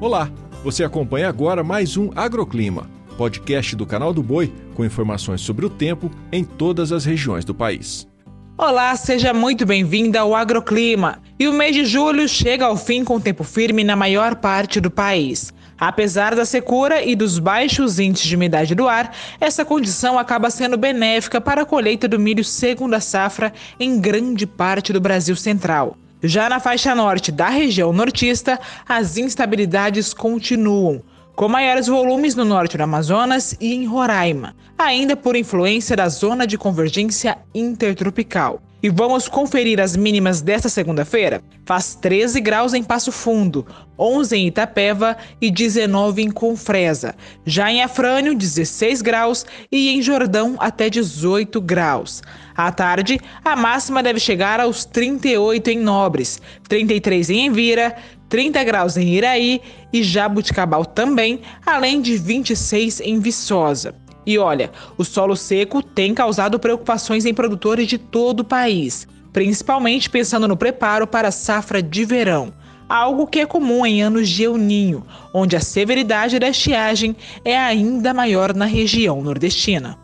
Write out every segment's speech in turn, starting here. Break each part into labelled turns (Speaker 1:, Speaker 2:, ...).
Speaker 1: Olá, você acompanha agora mais um Agroclima, podcast do canal do Boi com informações sobre o tempo em todas as regiões do país.
Speaker 2: Olá, seja muito bem-vinda ao Agroclima. E o mês de julho chega ao fim com tempo firme na maior parte do país. Apesar da secura e dos baixos índices de umidade do ar, essa condição acaba sendo benéfica para a colheita do milho segunda safra em grande parte do Brasil Central. Já na faixa norte da região nortista, as instabilidades continuam, com maiores volumes no norte do Amazonas e em Roraima, ainda por influência da zona de convergência intertropical. E vamos conferir as mínimas desta segunda-feira? Faz 13 graus em Passo Fundo, 11 em Itapeva e 19 em Confresa. Já em Afrânio, 16 graus e em Jordão, até 18 graus. À tarde, a máxima deve chegar aos 38 em Nobres, 33 em Envira, 30 graus em Iraí e Jabuticabal também, além de 26 em Viçosa. E olha, o solo seco tem causado preocupações em produtores de todo o país, principalmente pensando no preparo para a safra de verão, algo que é comum em anos de El Ninho, onde a severidade da estiagem é ainda maior na região nordestina.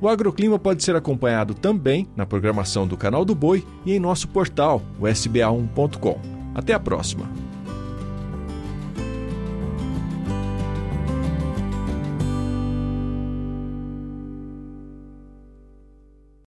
Speaker 1: O agroclima pode ser acompanhado também na programação do Canal do Boi e em nosso portal, o sba1.com. Até a próxima!